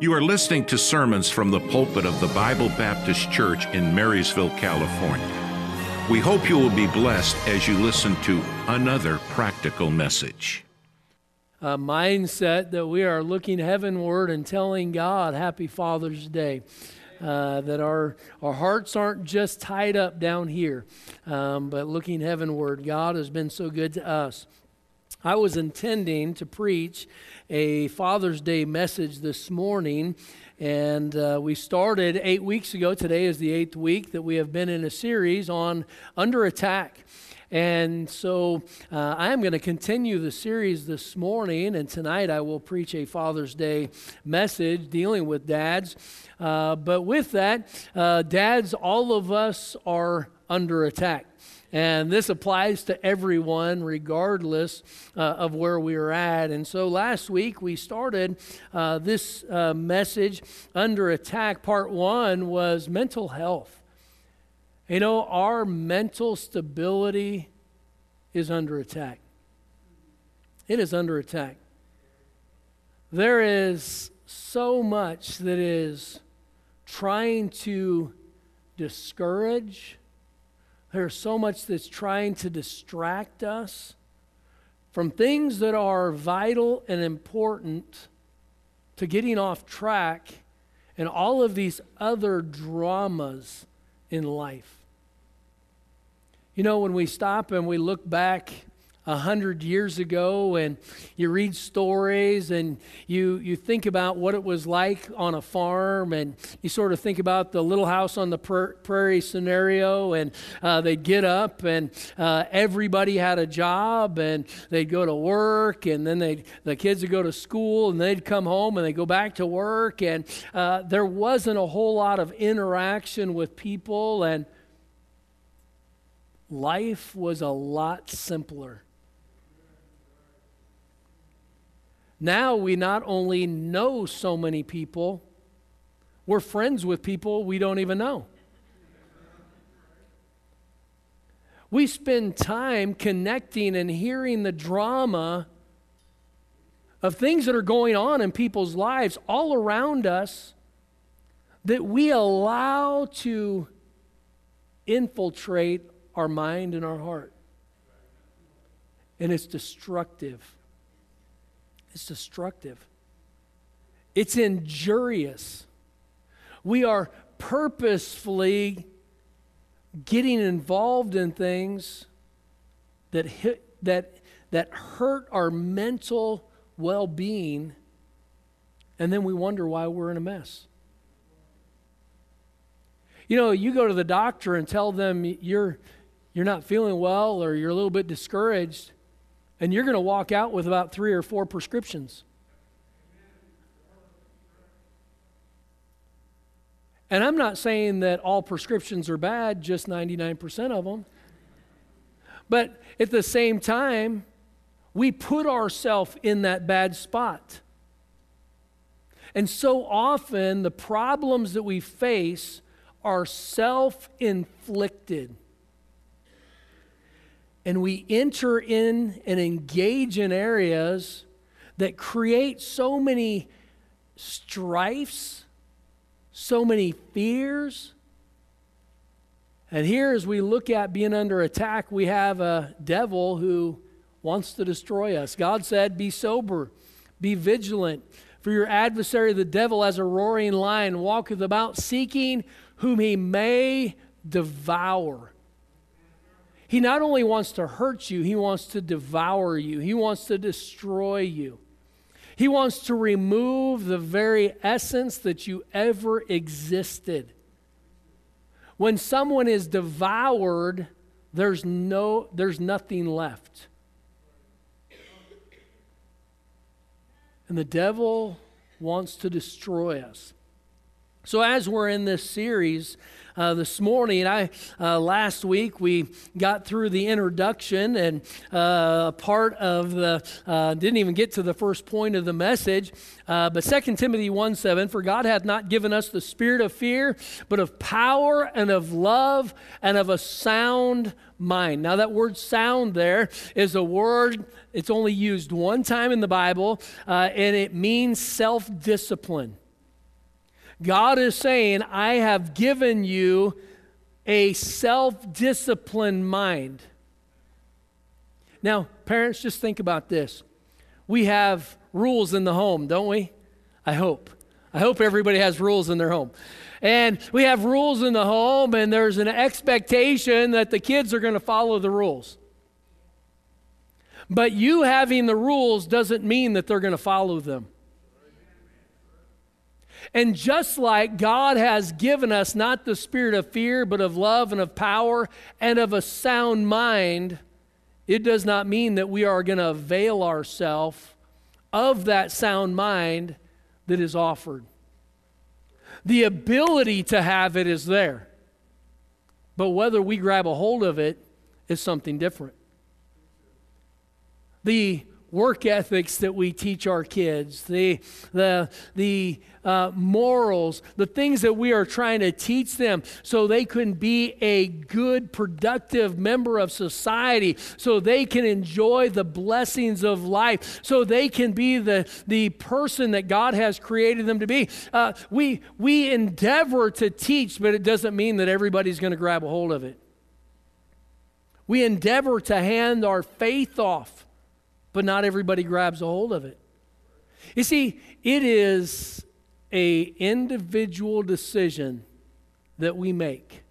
You are listening to sermons from the pulpit of the Bible Baptist Church in Marysville, California. We hope you will be blessed as you listen to another practical message. A mindset that we are looking heavenward and telling God, Happy Father's Day. Uh, that our, our hearts aren't just tied up down here, um, but looking heavenward. God has been so good to us. I was intending to preach a Father's Day message this morning, and uh, we started eight weeks ago. Today is the eighth week that we have been in a series on under attack. And so uh, I am going to continue the series this morning, and tonight I will preach a Father's Day message dealing with dads. Uh, but with that, uh, dads, all of us are under attack. And this applies to everyone, regardless uh, of where we are at. And so last week we started uh, this uh, message under attack. Part one was mental health. You know, our mental stability is under attack. It is under attack. There is so much that is trying to discourage there's so much that's trying to distract us from things that are vital and important to getting off track and all of these other dramas in life. You know, when we stop and we look back a hundred years ago and you read stories and you, you think about what it was like on a farm and you sort of think about the little house on the prairie scenario and uh, they'd get up and uh, everybody had a job and they'd go to work and then they the kids would go to school and they'd come home and they'd go back to work and uh, there wasn't a whole lot of interaction with people and life was a lot simpler Now we not only know so many people, we're friends with people we don't even know. We spend time connecting and hearing the drama of things that are going on in people's lives all around us that we allow to infiltrate our mind and our heart. And it's destructive. It's destructive, it's injurious. We are purposefully getting involved in things that, hit, that, that hurt our mental well being, and then we wonder why we're in a mess. You know, you go to the doctor and tell them you're, you're not feeling well or you're a little bit discouraged, and you're going to walk out with about three or four prescriptions. And I'm not saying that all prescriptions are bad, just 99% of them. But at the same time, we put ourselves in that bad spot. And so often, the problems that we face are self inflicted and we enter in and engage in areas that create so many strifes, so many fears. And here, as we look at being under attack, we have a devil who wants to destroy us. God said, Be sober, be vigilant, for your adversary, the devil, as a roaring lion, walketh about seeking whom he may devour. He not only wants to hurt you, he wants to devour you, he wants to destroy you. He wants to remove the very essence that you ever existed. When someone is devoured, there's no there's nothing left. And the devil wants to destroy us. So as we're in this series, uh, this morning. I uh, last week we got through the introduction and uh, part of the uh, didn't even get to the first point of the message. Uh, but 2 Timothy 1 7, for God hath not given us the spirit of fear, but of power and of love and of a sound mind. Now, that word sound there is a word, it's only used one time in the Bible, uh, and it means self discipline. God is saying, I have given you a self disciplined mind. Now, parents, just think about this. We have rules in the home, don't we? I hope. I hope everybody has rules in their home. And we have rules in the home, and there's an expectation that the kids are going to follow the rules. But you having the rules doesn't mean that they're going to follow them. And just like God has given us not the spirit of fear, but of love and of power and of a sound mind, it does not mean that we are going to avail ourselves of that sound mind that is offered. The ability to have it is there, but whether we grab a hold of it is something different. The work ethics that we teach our kids, the, the, the uh, morals, the things that we are trying to teach them so they can be a good, productive member of society, so they can enjoy the blessings of life, so they can be the, the person that God has created them to be. Uh, we, we endeavor to teach, but it doesn't mean that everybody's going to grab a hold of it. We endeavor to hand our faith off but not everybody grabs a hold of it. You see, it is a individual decision that we make.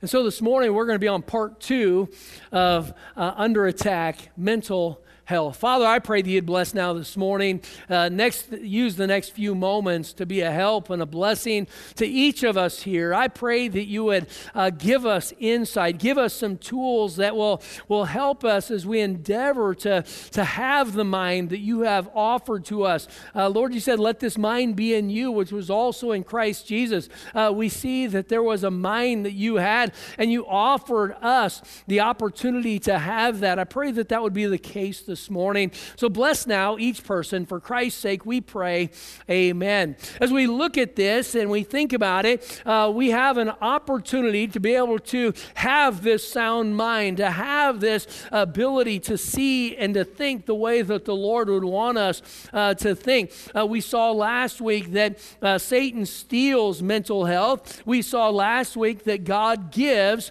And so this morning we're going to be on part two of uh, Under Attack Mental health. Father, I pray that you'd bless now this morning. Uh, next, use the next few moments to be a help and a blessing to each of us here. I pray that you would uh, give us insight, give us some tools that will, will help us as we endeavor to, to have the mind that you have offered to us. Uh, Lord, you said, let this mind be in you, which was also in Christ Jesus. Uh, we see that there was a mind that you had, and you offered us the opportunity to have that. I pray that that would be the case this this morning. So bless now each person. For Christ's sake, we pray. Amen. As we look at this and we think about it, uh, we have an opportunity to be able to have this sound mind, to have this ability to see and to think the way that the Lord would want us uh, to think. Uh, we saw last week that uh, Satan steals mental health. We saw last week that God gives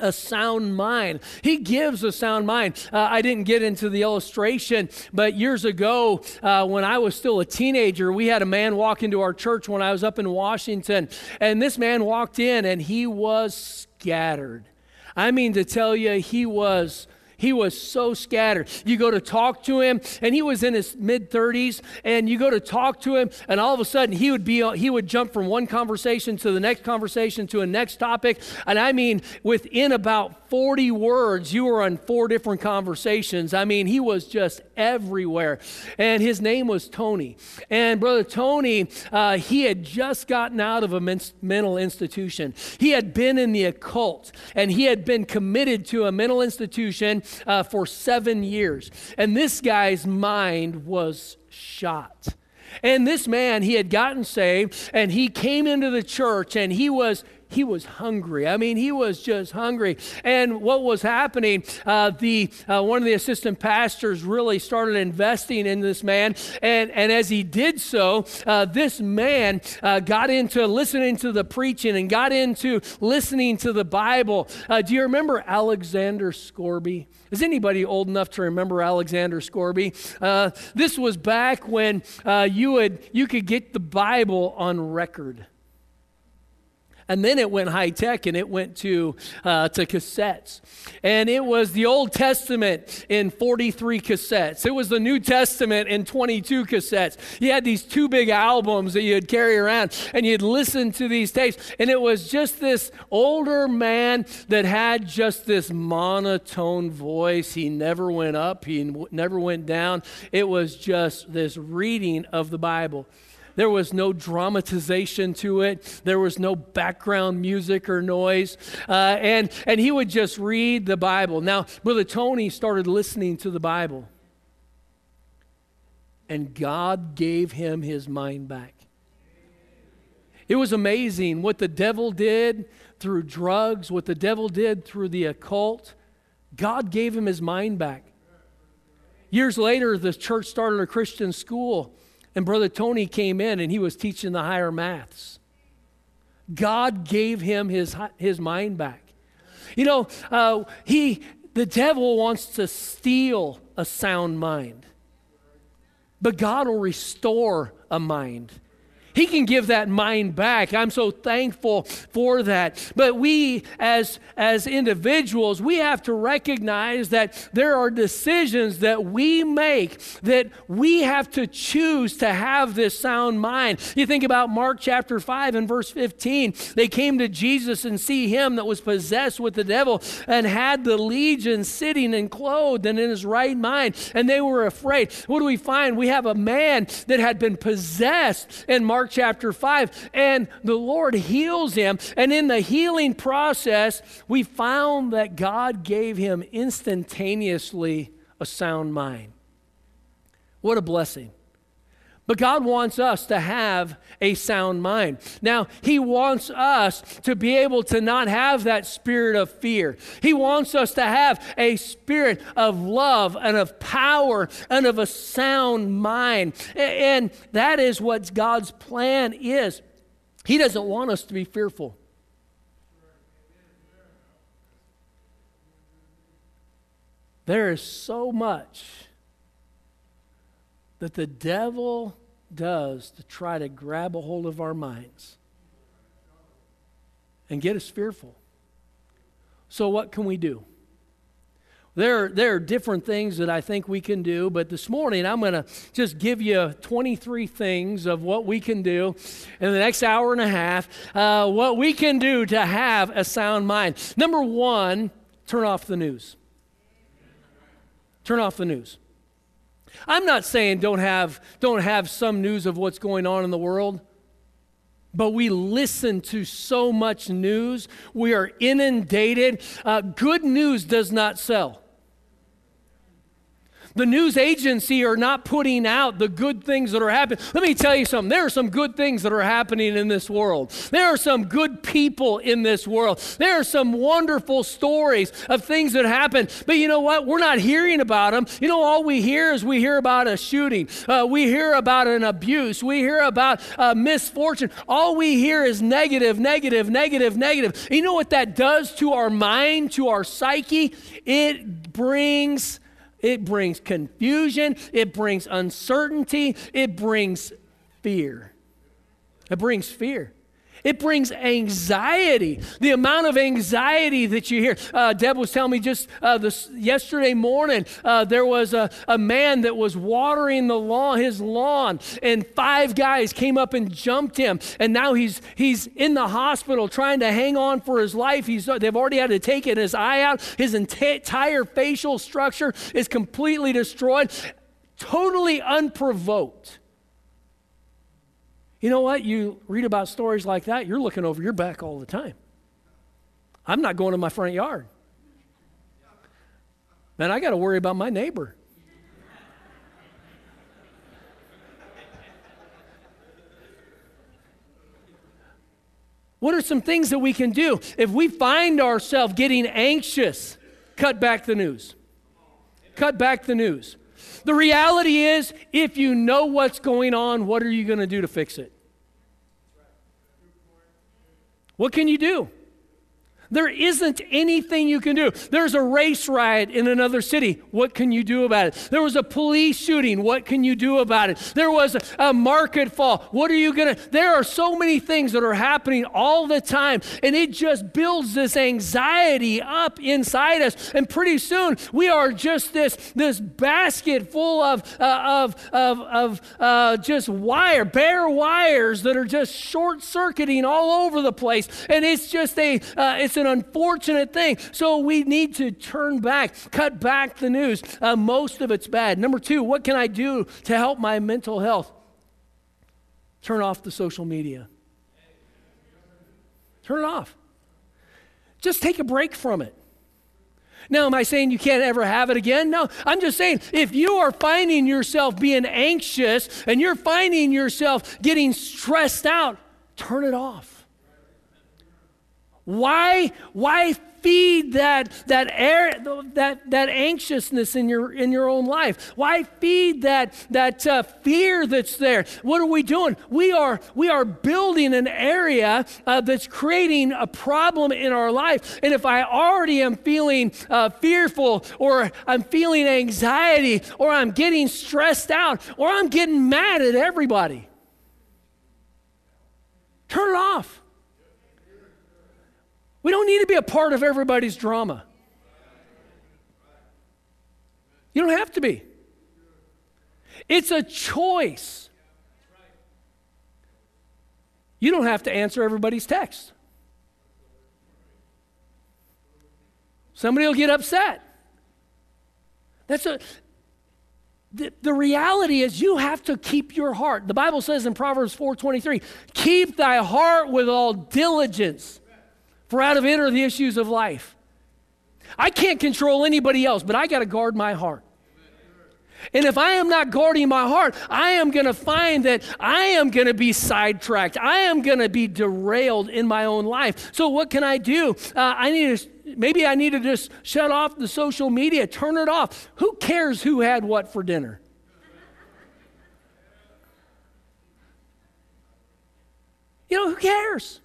a sound mind. He gives a sound mind. Uh, I didn't get into the illustration, but years ago, uh, when I was still a teenager, we had a man walk into our church when I was up in Washington. And this man walked in and he was scattered. I mean, to tell you, he was he was so scattered. You go to talk to him, and he was in his mid 30s, and you go to talk to him, and all of a sudden he would be he would jump from one conversation to the next conversation to a next topic. And I mean, within about 40 words, you were on four different conversations. I mean, he was just everywhere. And his name was Tony. And Brother Tony, uh, he had just gotten out of a men- mental institution. He had been in the occult, and he had been committed to a mental institution uh, for seven years. And this guy's mind was shot. And this man, he had gotten saved and he came into the church and he was he was hungry. I mean, he was just hungry. And what was happening? Uh, the uh, one of the assistant pastors really started investing in this man, and and as he did so, uh, this man uh, got into listening to the preaching and got into listening to the Bible. Uh, do you remember Alexander Scourby? Is anybody old enough to remember Alexander Scourby? Uh, this was back when you would you could get the Bible on record. And then it went high tech and it went to, uh, to cassettes. And it was the Old Testament in 43 cassettes, it was the New Testament in 22 cassettes. You had these two big albums that you'd carry around and you'd listen to these tapes. And it was just this older man that had just this monotone voice. He never went up, he never went down. It was just this reading of the Bible. There was no dramatization to it. There was no background music or noise. Uh, and, and he would just read the Bible. Now, Brother Tony started listening to the Bible. And God gave him his mind back. It was amazing what the devil did through drugs, what the devil did through the occult. God gave him his mind back. Years later, the church started a Christian school and Brother Tony came in and he was teaching the higher maths. God gave him his, his mind back. You know, uh, he, the devil wants to steal a sound mind, but God will restore a mind. He can give that mind back. I'm so thankful for that. But we as as individuals, we have to recognize that there are decisions that we make that we have to choose to have this sound mind. You think about Mark chapter 5 and verse 15. They came to Jesus and see him that was possessed with the devil and had the legion sitting and clothed and in his right mind, and they were afraid. What do we find? We have a man that had been possessed in Mark Mark chapter 5, and the Lord heals him. And in the healing process, we found that God gave him instantaneously a sound mind. What a blessing. But God wants us to have a sound mind. Now, He wants us to be able to not have that spirit of fear. He wants us to have a spirit of love and of power and of a sound mind. And that is what God's plan is. He doesn't want us to be fearful. There is so much that the devil does to try to grab a hold of our minds and get us fearful. So, what can we do? There, there are different things that I think we can do, but this morning I'm going to just give you 23 things of what we can do in the next hour and a half, uh, what we can do to have a sound mind. Number one, turn off the news. Turn off the news. I'm not saying don't have, don't have some news of what's going on in the world, but we listen to so much news. We are inundated. Uh, good news does not sell. The news agency are not putting out the good things that are happening. Let me tell you something. There are some good things that are happening in this world. There are some good people in this world. There are some wonderful stories of things that happen. But you know what? We're not hearing about them. You know, all we hear is we hear about a shooting. Uh, we hear about an abuse. We hear about uh, misfortune. All we hear is negative, negative, negative, negative. You know what that does to our mind, to our psyche? It brings it brings confusion, it brings uncertainty, it brings fear. It brings fear. It brings anxiety. The amount of anxiety that you hear. Uh, Deb was telling me just uh, this yesterday morning uh, there was a, a man that was watering the lawn, his lawn, and five guys came up and jumped him, and now he's he's in the hospital trying to hang on for his life. He's they've already had to take his eye out. His entire facial structure is completely destroyed, totally unprovoked. You know what? You read about stories like that, you're looking over your back all the time. I'm not going to my front yard. Man, I got to worry about my neighbor. What are some things that we can do? If we find ourselves getting anxious, cut back the news. Cut back the news. The reality is, if you know what's going on, what are you going to do to fix it? What can you do? There isn't anything you can do. There's a race riot in another city. What can you do about it? There was a police shooting. What can you do about it? There was a, a market fall. What are you going to? There are so many things that are happening all the time, and it just builds this anxiety up inside us. And pretty soon, we are just this, this basket full of, uh, of, of, of uh, just wire, bare wires that are just short circuiting all over the place. And it's just a, uh, it's an unfortunate thing. So we need to turn back, cut back the news. Uh, most of it's bad. Number two, what can I do to help my mental health? Turn off the social media. Turn it off. Just take a break from it. Now, am I saying you can't ever have it again? No. I'm just saying if you are finding yourself being anxious and you're finding yourself getting stressed out, turn it off. Why, why feed that, that, air, that, that anxiousness in your, in your own life? Why feed that, that uh, fear that's there? What are we doing? We are, we are building an area uh, that's creating a problem in our life. And if I already am feeling uh, fearful or I'm feeling anxiety or I'm getting stressed out or I'm getting mad at everybody, turn it off. We don't need to be a part of everybody's drama. You don't have to be. It's a choice. You don't have to answer everybody's text. Somebody will get upset. That's a the, the reality is you have to keep your heart. The Bible says in Proverbs 4:23, "Keep thy heart with all diligence, for out of it are the issues of life." I can't control anybody else, but I got to guard my heart. And if I am not guarding my heart, I am going to find that I am going to be sidetracked. I am going to be derailed in my own life. So, what can I do? Uh, I need to. Maybe I need to just shut off the social media, turn it off. Who cares who had what for dinner? You know, who cares?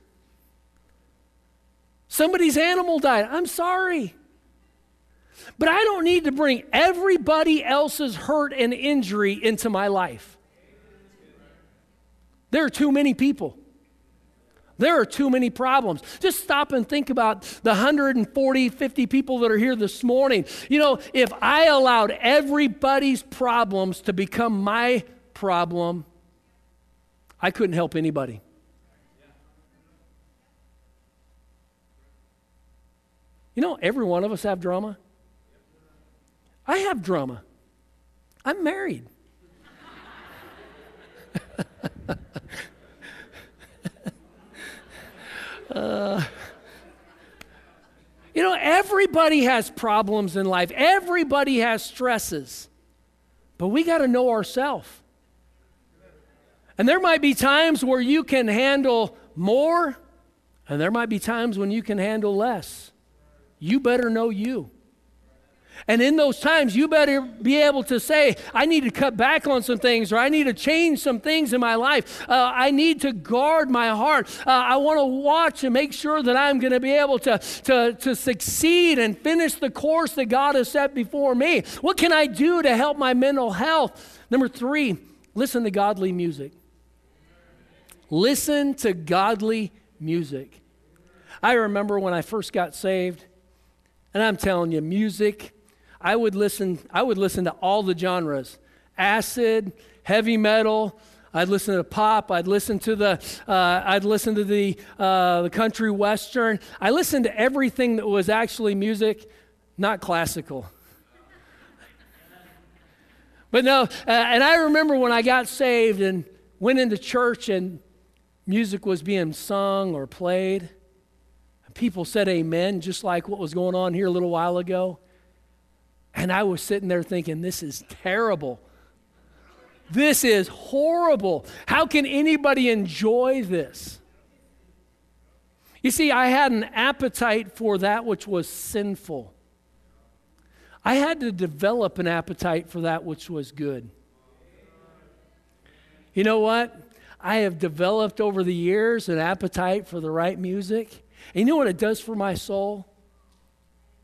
Somebody's animal died. I'm sorry. But I don't need to bring everybody else's hurt and injury into my life. There are too many people. There are too many problems. Just stop and think about the 140, 50 people that are here this morning. You know, if I allowed everybody's problems to become my problem, I couldn't help anybody. You know, every one of us have drama. I have drama. I'm married. uh, you know, everybody has problems in life, everybody has stresses, but we got to know ourselves. And there might be times where you can handle more, and there might be times when you can handle less. You better know you. And in those times, you better be able to say, I need to cut back on some things, or I need to change some things in my life. Uh, I need to guard my heart. Uh, I want to watch and make sure that I'm going to be able to, to, to succeed and finish the course that God has set before me. What can I do to help my mental health? Number three, listen to godly music. Listen to godly music. I remember when I first got saved, and I'm telling you, music I would listen, I would listen to all the genres acid, heavy metal. I'd listen to pop. I'd listen to the. Uh, I'd listen to the uh, the country western. I listened to everything that was actually music, not classical. but no, uh, and I remember when I got saved and went into church and music was being sung or played. People said amen, just like what was going on here a little while ago. And I was sitting there thinking, this is terrible. This is horrible. How can anybody enjoy this? You see, I had an appetite for that which was sinful. I had to develop an appetite for that which was good. You know what? I have developed over the years an appetite for the right music. And you know what it does for my soul?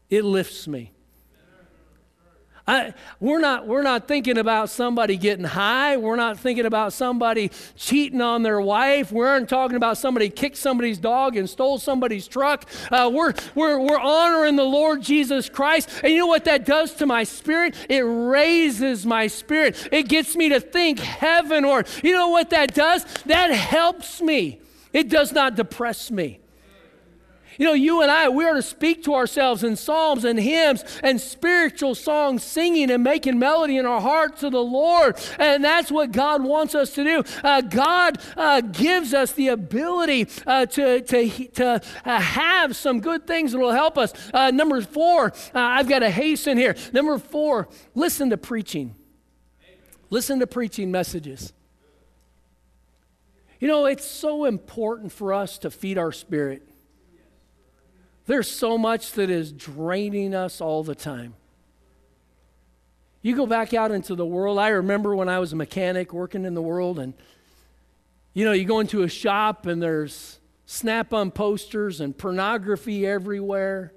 It lifts me. I, we're, not, we're not thinking about somebody getting high. We're not thinking about somebody cheating on their wife. We aren't talking about somebody kicked somebody's dog and stole somebody's truck. Uh, we're, we're, we're honoring the Lord Jesus Christ. And you know what that does to my spirit? It raises my spirit. It gets me to think heaven, or you know what that does? That helps me. It does not depress me. You know, you and I, we are to speak to ourselves in psalms and hymns and spiritual songs, singing and making melody in our heart to the Lord. And that's what God wants us to do. Uh, God uh, gives us the ability uh, to, to, to uh, have some good things that will help us. Uh, number four, uh, I've got to hasten here. Number four, listen to preaching. Listen to preaching messages. You know, it's so important for us to feed our spirit. There's so much that is draining us all the time. You go back out into the world. I remember when I was a mechanic working in the world, and you know, you go into a shop and there's snap on posters and pornography everywhere.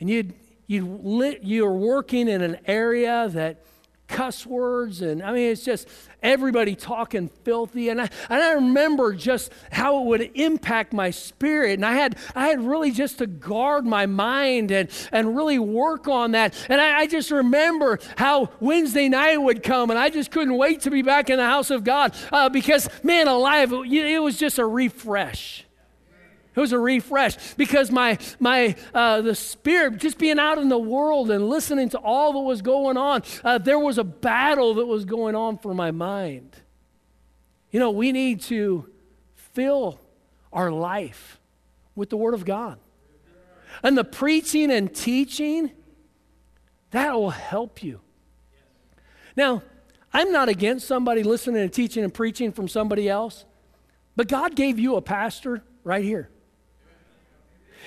And you'd, you'd lit, you're working in an area that cuss words and i mean it's just everybody talking filthy. And I, and I remember just how it would impact my spirit. And i had i had really just to guard my mind and and really work on that. And i, I just remember how wednesday night would come and i just couldn't wait to be back in the house of god uh, because man alive it, it was just a refresh it was a refresh because my, my uh, the spirit, just being out in the world and listening to all that was going on, uh, there was a battle that was going on for my mind. You know, we need to fill our life with the Word of God. And the preaching and teaching, that will help you. Now, I'm not against somebody listening and teaching and preaching from somebody else, but God gave you a pastor right here.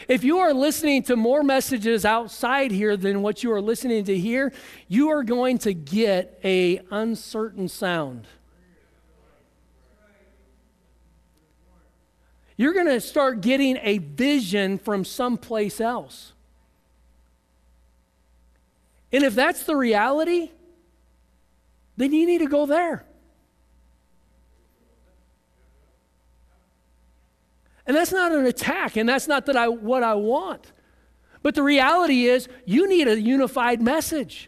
If you are listening to more messages outside here than what you are listening to here, you are going to get a uncertain sound. You're going to start getting a vision from someplace else. And if that's the reality, then you need to go there. And that's not an attack, and that's not that I, what I want. But the reality is, you need a unified message.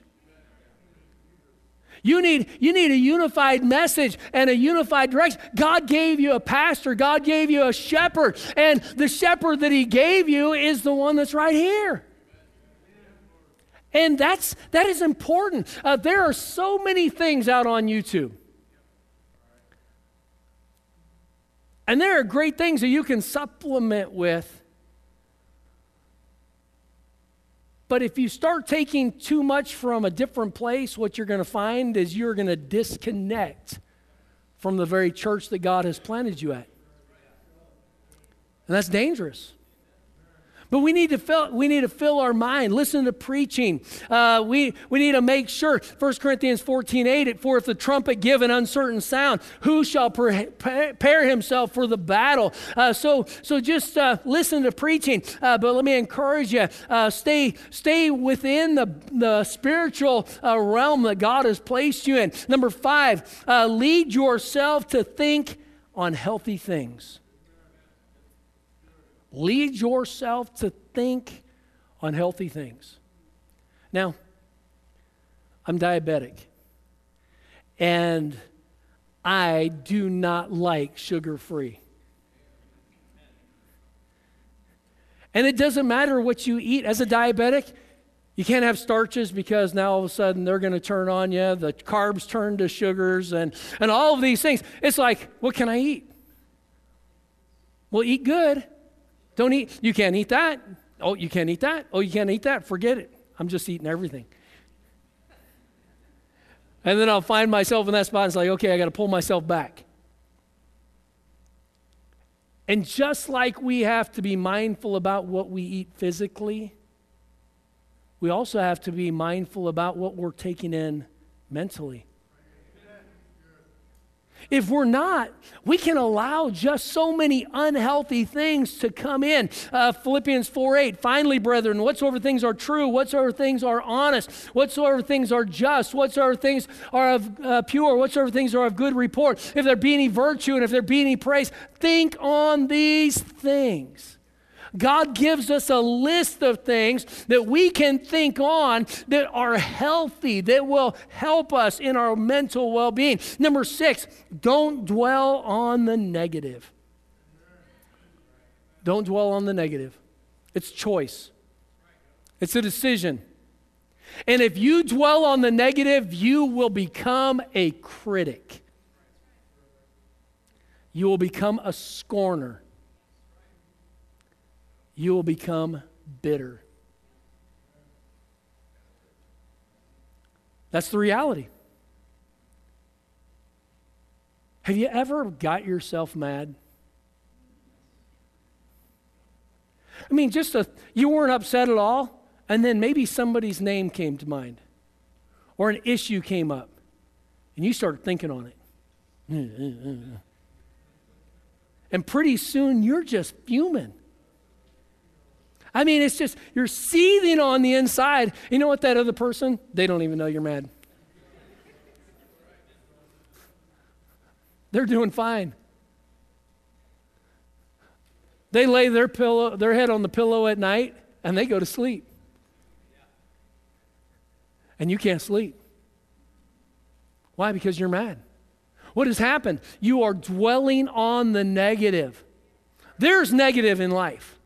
You need, you need a unified message and a unified direction. God gave you a pastor, God gave you a shepherd, and the shepherd that He gave you is the one that's right here. And that's, that is important. Uh, there are so many things out on YouTube. And there are great things that you can supplement with. But if you start taking too much from a different place, what you're going to find is you're going to disconnect from the very church that God has planted you at. And that's dangerous. But we need to fill, we need to fill our mind, listen to preaching. Uh, we, we need to make sure, 1 Corinthians 14 8, for if the trumpet give an uncertain sound, who shall prepare himself for the battle? Uh, so, so just uh, listen to preaching. Uh, but let me encourage you uh, stay, stay within the, the spiritual uh, realm that God has placed you in. Number five, lead yourself to think on healthy things. Lead yourself to think on healthy things. Now, I'm diabetic, and I do not like sugar free. And it doesn't matter what you eat as a diabetic. You can't have starches because now all of a sudden they're going to turn on you. The carbs turn to sugars and, and all of these things. It's like, what can I eat? Well, eat good. Don't eat. You can't eat that. Oh, you can't eat that. Oh, you can't eat that. Forget it. I'm just eating everything. And then I'll find myself in that spot and it's like, okay, I got to pull myself back. And just like we have to be mindful about what we eat physically, we also have to be mindful about what we're taking in mentally. If we're not, we can allow just so many unhealthy things to come in. Uh, Philippians 4 8, finally, brethren, whatsoever things are true, whatsoever things are honest, whatsoever things are just, whatsoever things are of uh, pure, whatsoever things are of good report, if there be any virtue and if there be any praise, think on these things. God gives us a list of things that we can think on that are healthy, that will help us in our mental well being. Number six, don't dwell on the negative. Don't dwell on the negative. It's choice, it's a decision. And if you dwell on the negative, you will become a critic. You will become a scorner you will become bitter. That's the reality. Have you ever got yourself mad? I mean, just a, you weren't upset at all, and then maybe somebody's name came to mind, or an issue came up, and you started thinking on it. And pretty soon you're just fuming. I mean, it's just, you're seething on the inside. You know what, that other person, they don't even know you're mad. They're doing fine. They lay their pillow, their head on the pillow at night and they go to sleep. And you can't sleep. Why? Because you're mad. What has happened? You are dwelling on the negative. There's negative in life.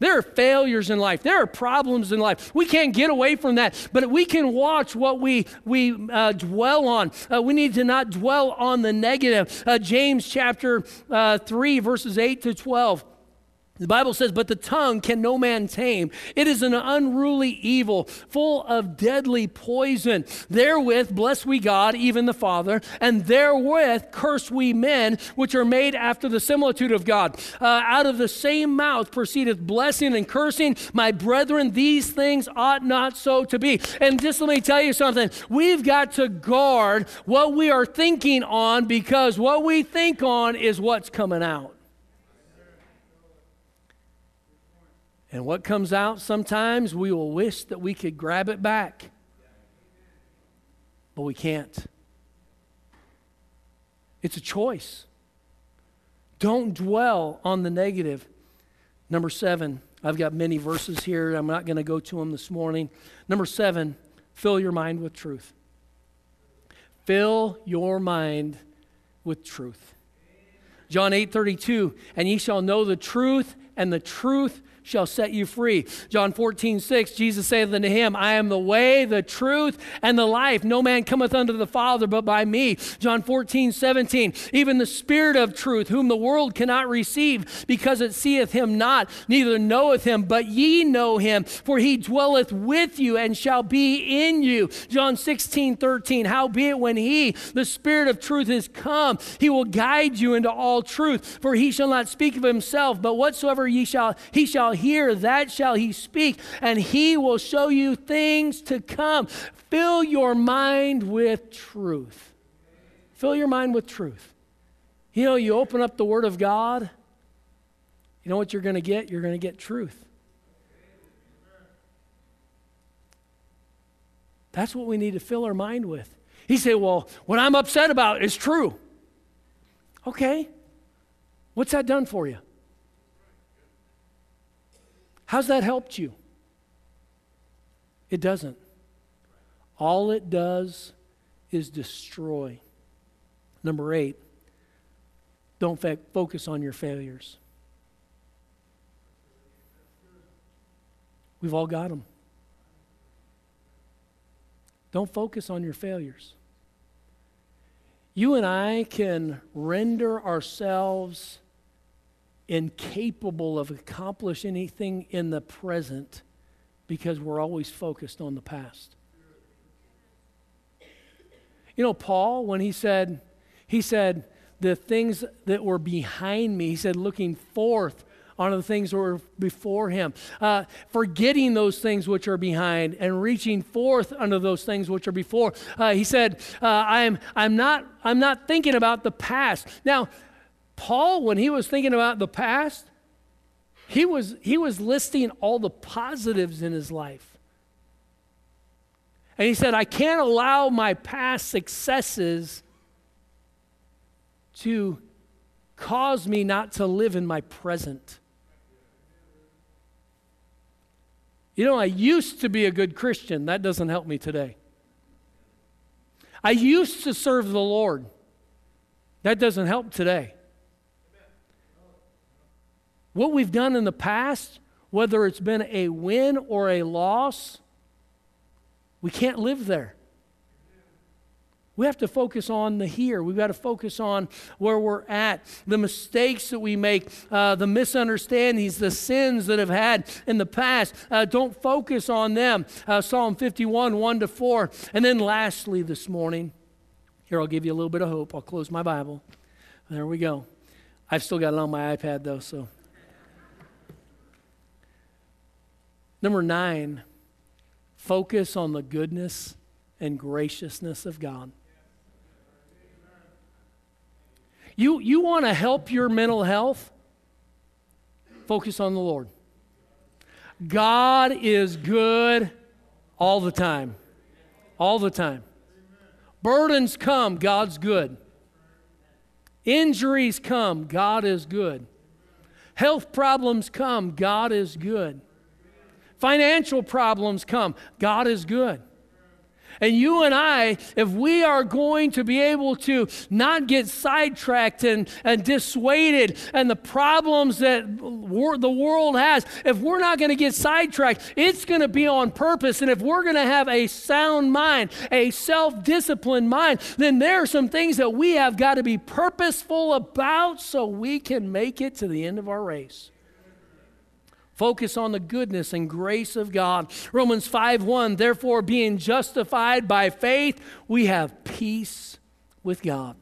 There are failures in life. There are problems in life. We can't get away from that, but we can watch what we, we uh, dwell on. Uh, we need to not dwell on the negative. Uh, James chapter uh, 3, verses 8 to 12. The Bible says, But the tongue can no man tame. It is an unruly evil, full of deadly poison. Therewith bless we God, even the Father, and therewith curse we men, which are made after the similitude of God. Uh, out of the same mouth proceedeth blessing and cursing. My brethren, these things ought not so to be. And just let me tell you something. We've got to guard what we are thinking on because what we think on is what's coming out. And what comes out sometimes, we will wish that we could grab it back. But we can't. It's a choice. Don't dwell on the negative. Number seven, I've got many verses here. I'm not going to go to them this morning. Number seven, fill your mind with truth. Fill your mind with truth. John 8 32, and ye shall know the truth, and the truth shall set you free. John 14, 6, Jesus saith unto him, I am the way, the truth, and the life. No man cometh unto the Father but by me. John 14, 17, even the Spirit of truth, whom the world cannot receive, because it seeth him not, neither knoweth him, but ye know him, for he dwelleth with you and shall be in you. John 16, 13, howbeit when he, the Spirit of truth, is come, he will guide you into all truth, for he shall not speak of himself, but whatsoever ye shall, he shall hear, that shall he speak, and he will show you things to come. Fill your mind with truth. Fill your mind with truth. You know, you open up the Word of God, you know what you're going to get? You're going to get truth. That's what we need to fill our mind with. He said, Well, what I'm upset about is true. Okay. What's that done for you? How's that helped you? It doesn't. All it does is destroy. Number eight, don't focus on your failures. We've all got them. Don't focus on your failures. You and I can render ourselves incapable of accomplishing anything in the present because we're always focused on the past. You know, Paul, when he said, he said, the things that were behind me, he said, looking forth on the things that were before him, uh, forgetting those things which are behind and reaching forth unto those things which are before. Uh, he said, uh, I'm, I'm, not, I'm not thinking about the past. Now, Paul, when he was thinking about the past, he was, he was listing all the positives in his life. And he said, I can't allow my past successes to cause me not to live in my present. You know, I used to be a good Christian. That doesn't help me today. I used to serve the Lord. That doesn't help today. What we've done in the past, whether it's been a win or a loss, we can't live there. We have to focus on the here. We've got to focus on where we're at, the mistakes that we make, uh, the misunderstandings, the sins that have had in the past. Uh, don't focus on them. Uh, Psalm 51, 1 to 4. And then lastly, this morning, here I'll give you a little bit of hope. I'll close my Bible. There we go. I've still got it on my iPad though, so Number nine, focus on the goodness and graciousness of God. You, you want to help your mental health? Focus on the Lord. God is good all the time. All the time. Burdens come, God's good. Injuries come, God is good. Health problems come, God is good. Financial problems come, God is good. And you and I, if we are going to be able to not get sidetracked and, and dissuaded and the problems that wor- the world has, if we're not going to get sidetracked, it's going to be on purpose. And if we're going to have a sound mind, a self disciplined mind, then there are some things that we have got to be purposeful about so we can make it to the end of our race. Focus on the goodness and grace of God. Romans 5 1, therefore, being justified by faith, we have peace with God.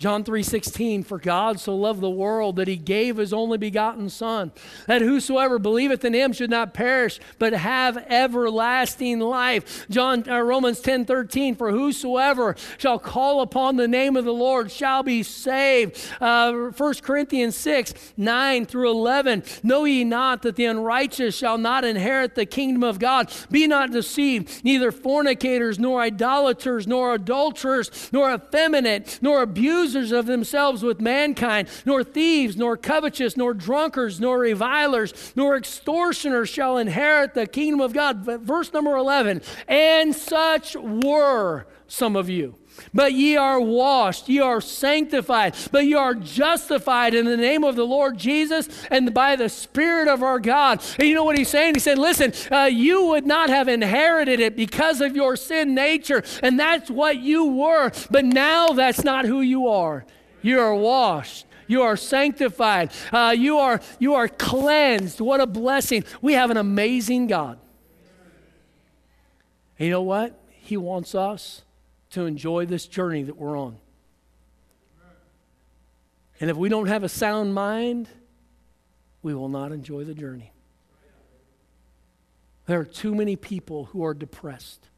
John 3:16 For God so loved the world that he gave his only begotten son that whosoever believeth in him should not perish but have everlasting life. John uh, Romans 10:13 For whosoever shall call upon the name of the Lord shall be saved. Uh, 1 Corinthians 6 9 through 11 Know ye not that the unrighteous shall not inherit the kingdom of God? Be not deceived, neither fornicators nor idolaters nor adulterers nor effeminate nor abusers of themselves with mankind, nor thieves, nor covetous, nor drunkards, nor revilers, nor extortioners shall inherit the kingdom of God. Verse number 11, and such were some of you. But ye are washed, ye are sanctified, but ye are justified in the name of the Lord Jesus and by the Spirit of our God. And you know what he's saying? He said, Listen, uh, you would not have inherited it because of your sin nature, and that's what you were, but now that's not who you are. You are washed. You are sanctified. Uh, you, are, you are cleansed. What a blessing. We have an amazing God. And you know what? He wants us to enjoy this journey that we're on. And if we don't have a sound mind, we will not enjoy the journey. There are too many people who are depressed.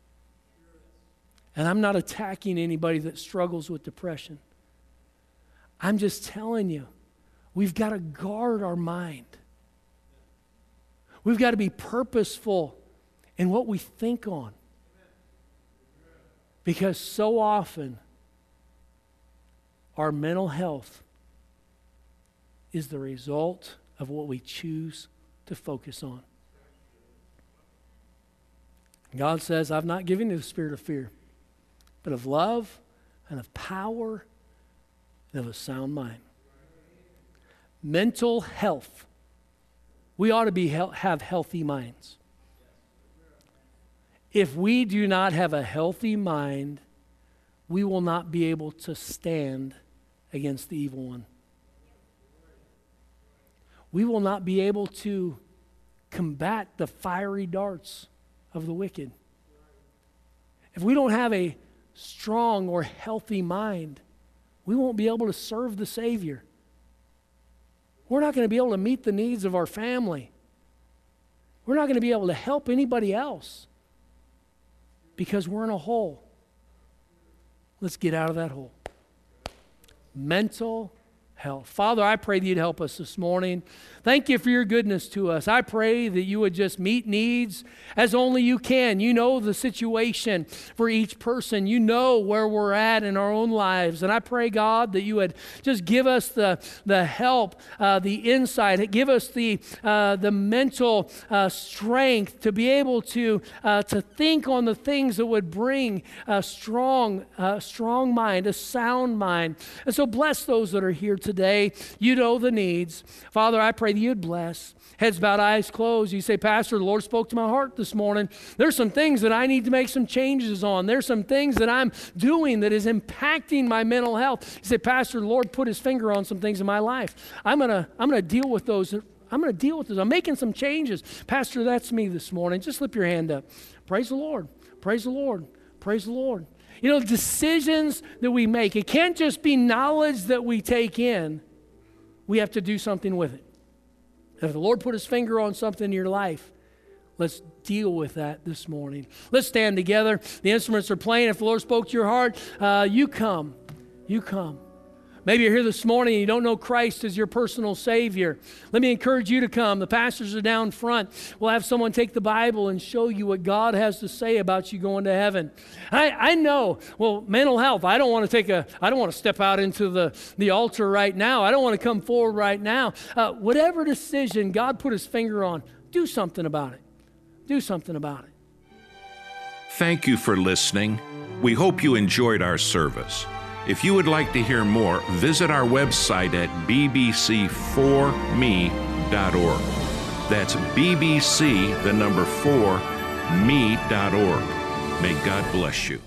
And I'm not attacking anybody that struggles with depression. I'm just telling you, we've got to guard our mind. We've got to be purposeful in what we think on. Because so often, our mental health is the result of what we choose to focus on. God says, I've not given you the spirit of fear, but of love and of power and of a sound mind. Mental health. We ought to be, have healthy minds. If we do not have a healthy mind, we will not be able to stand against the evil one. We will not be able to combat the fiery darts of the wicked. If we don't have a strong or healthy mind, we won't be able to serve the Savior. We're not going to be able to meet the needs of our family. We're not going to be able to help anybody else because we're in a hole. Let's get out of that hole. Mental health. Father, I pray that you'd help us this morning. Thank you for your goodness to us. I pray that you would just meet needs as only you can. You know the situation for each person, you know where we're at in our own lives. And I pray, God, that you would just give us the, the help, uh, the insight, give us the, uh, the mental uh, strength to be able to, uh, to think on the things that would bring a strong, strong mind, a sound mind. And so bless those that are here today. Day, you know the needs. Father, I pray that you'd bless. Heads bowed, eyes closed. You say, Pastor, the Lord spoke to my heart this morning. There's some things that I need to make some changes on. There's some things that I'm doing that is impacting my mental health. You say, Pastor, the Lord put his finger on some things in my life. I'm gonna, I'm gonna deal with those. I'm gonna deal with those. I'm making some changes. Pastor, that's me this morning. Just slip your hand up. Praise the Lord. Praise the Lord. Praise the Lord. You know, decisions that we make, it can't just be knowledge that we take in. We have to do something with it. If the Lord put his finger on something in your life, let's deal with that this morning. Let's stand together. The instruments are playing. If the Lord spoke to your heart, uh, you come. You come. Maybe you're here this morning and you don't know Christ as your personal Savior. Let me encourage you to come. The pastors are down front. We'll have someone take the Bible and show you what God has to say about you going to heaven. I, I know, well, mental health. I don't want to take a, I don't want to step out into the, the altar right now. I don't want to come forward right now. Uh, whatever decision God put his finger on, do something about it. Do something about it. Thank you for listening. We hope you enjoyed our service. If you would like to hear more, visit our website at bbc4me.org. That's bbc, the number 4, me.org. May God bless you.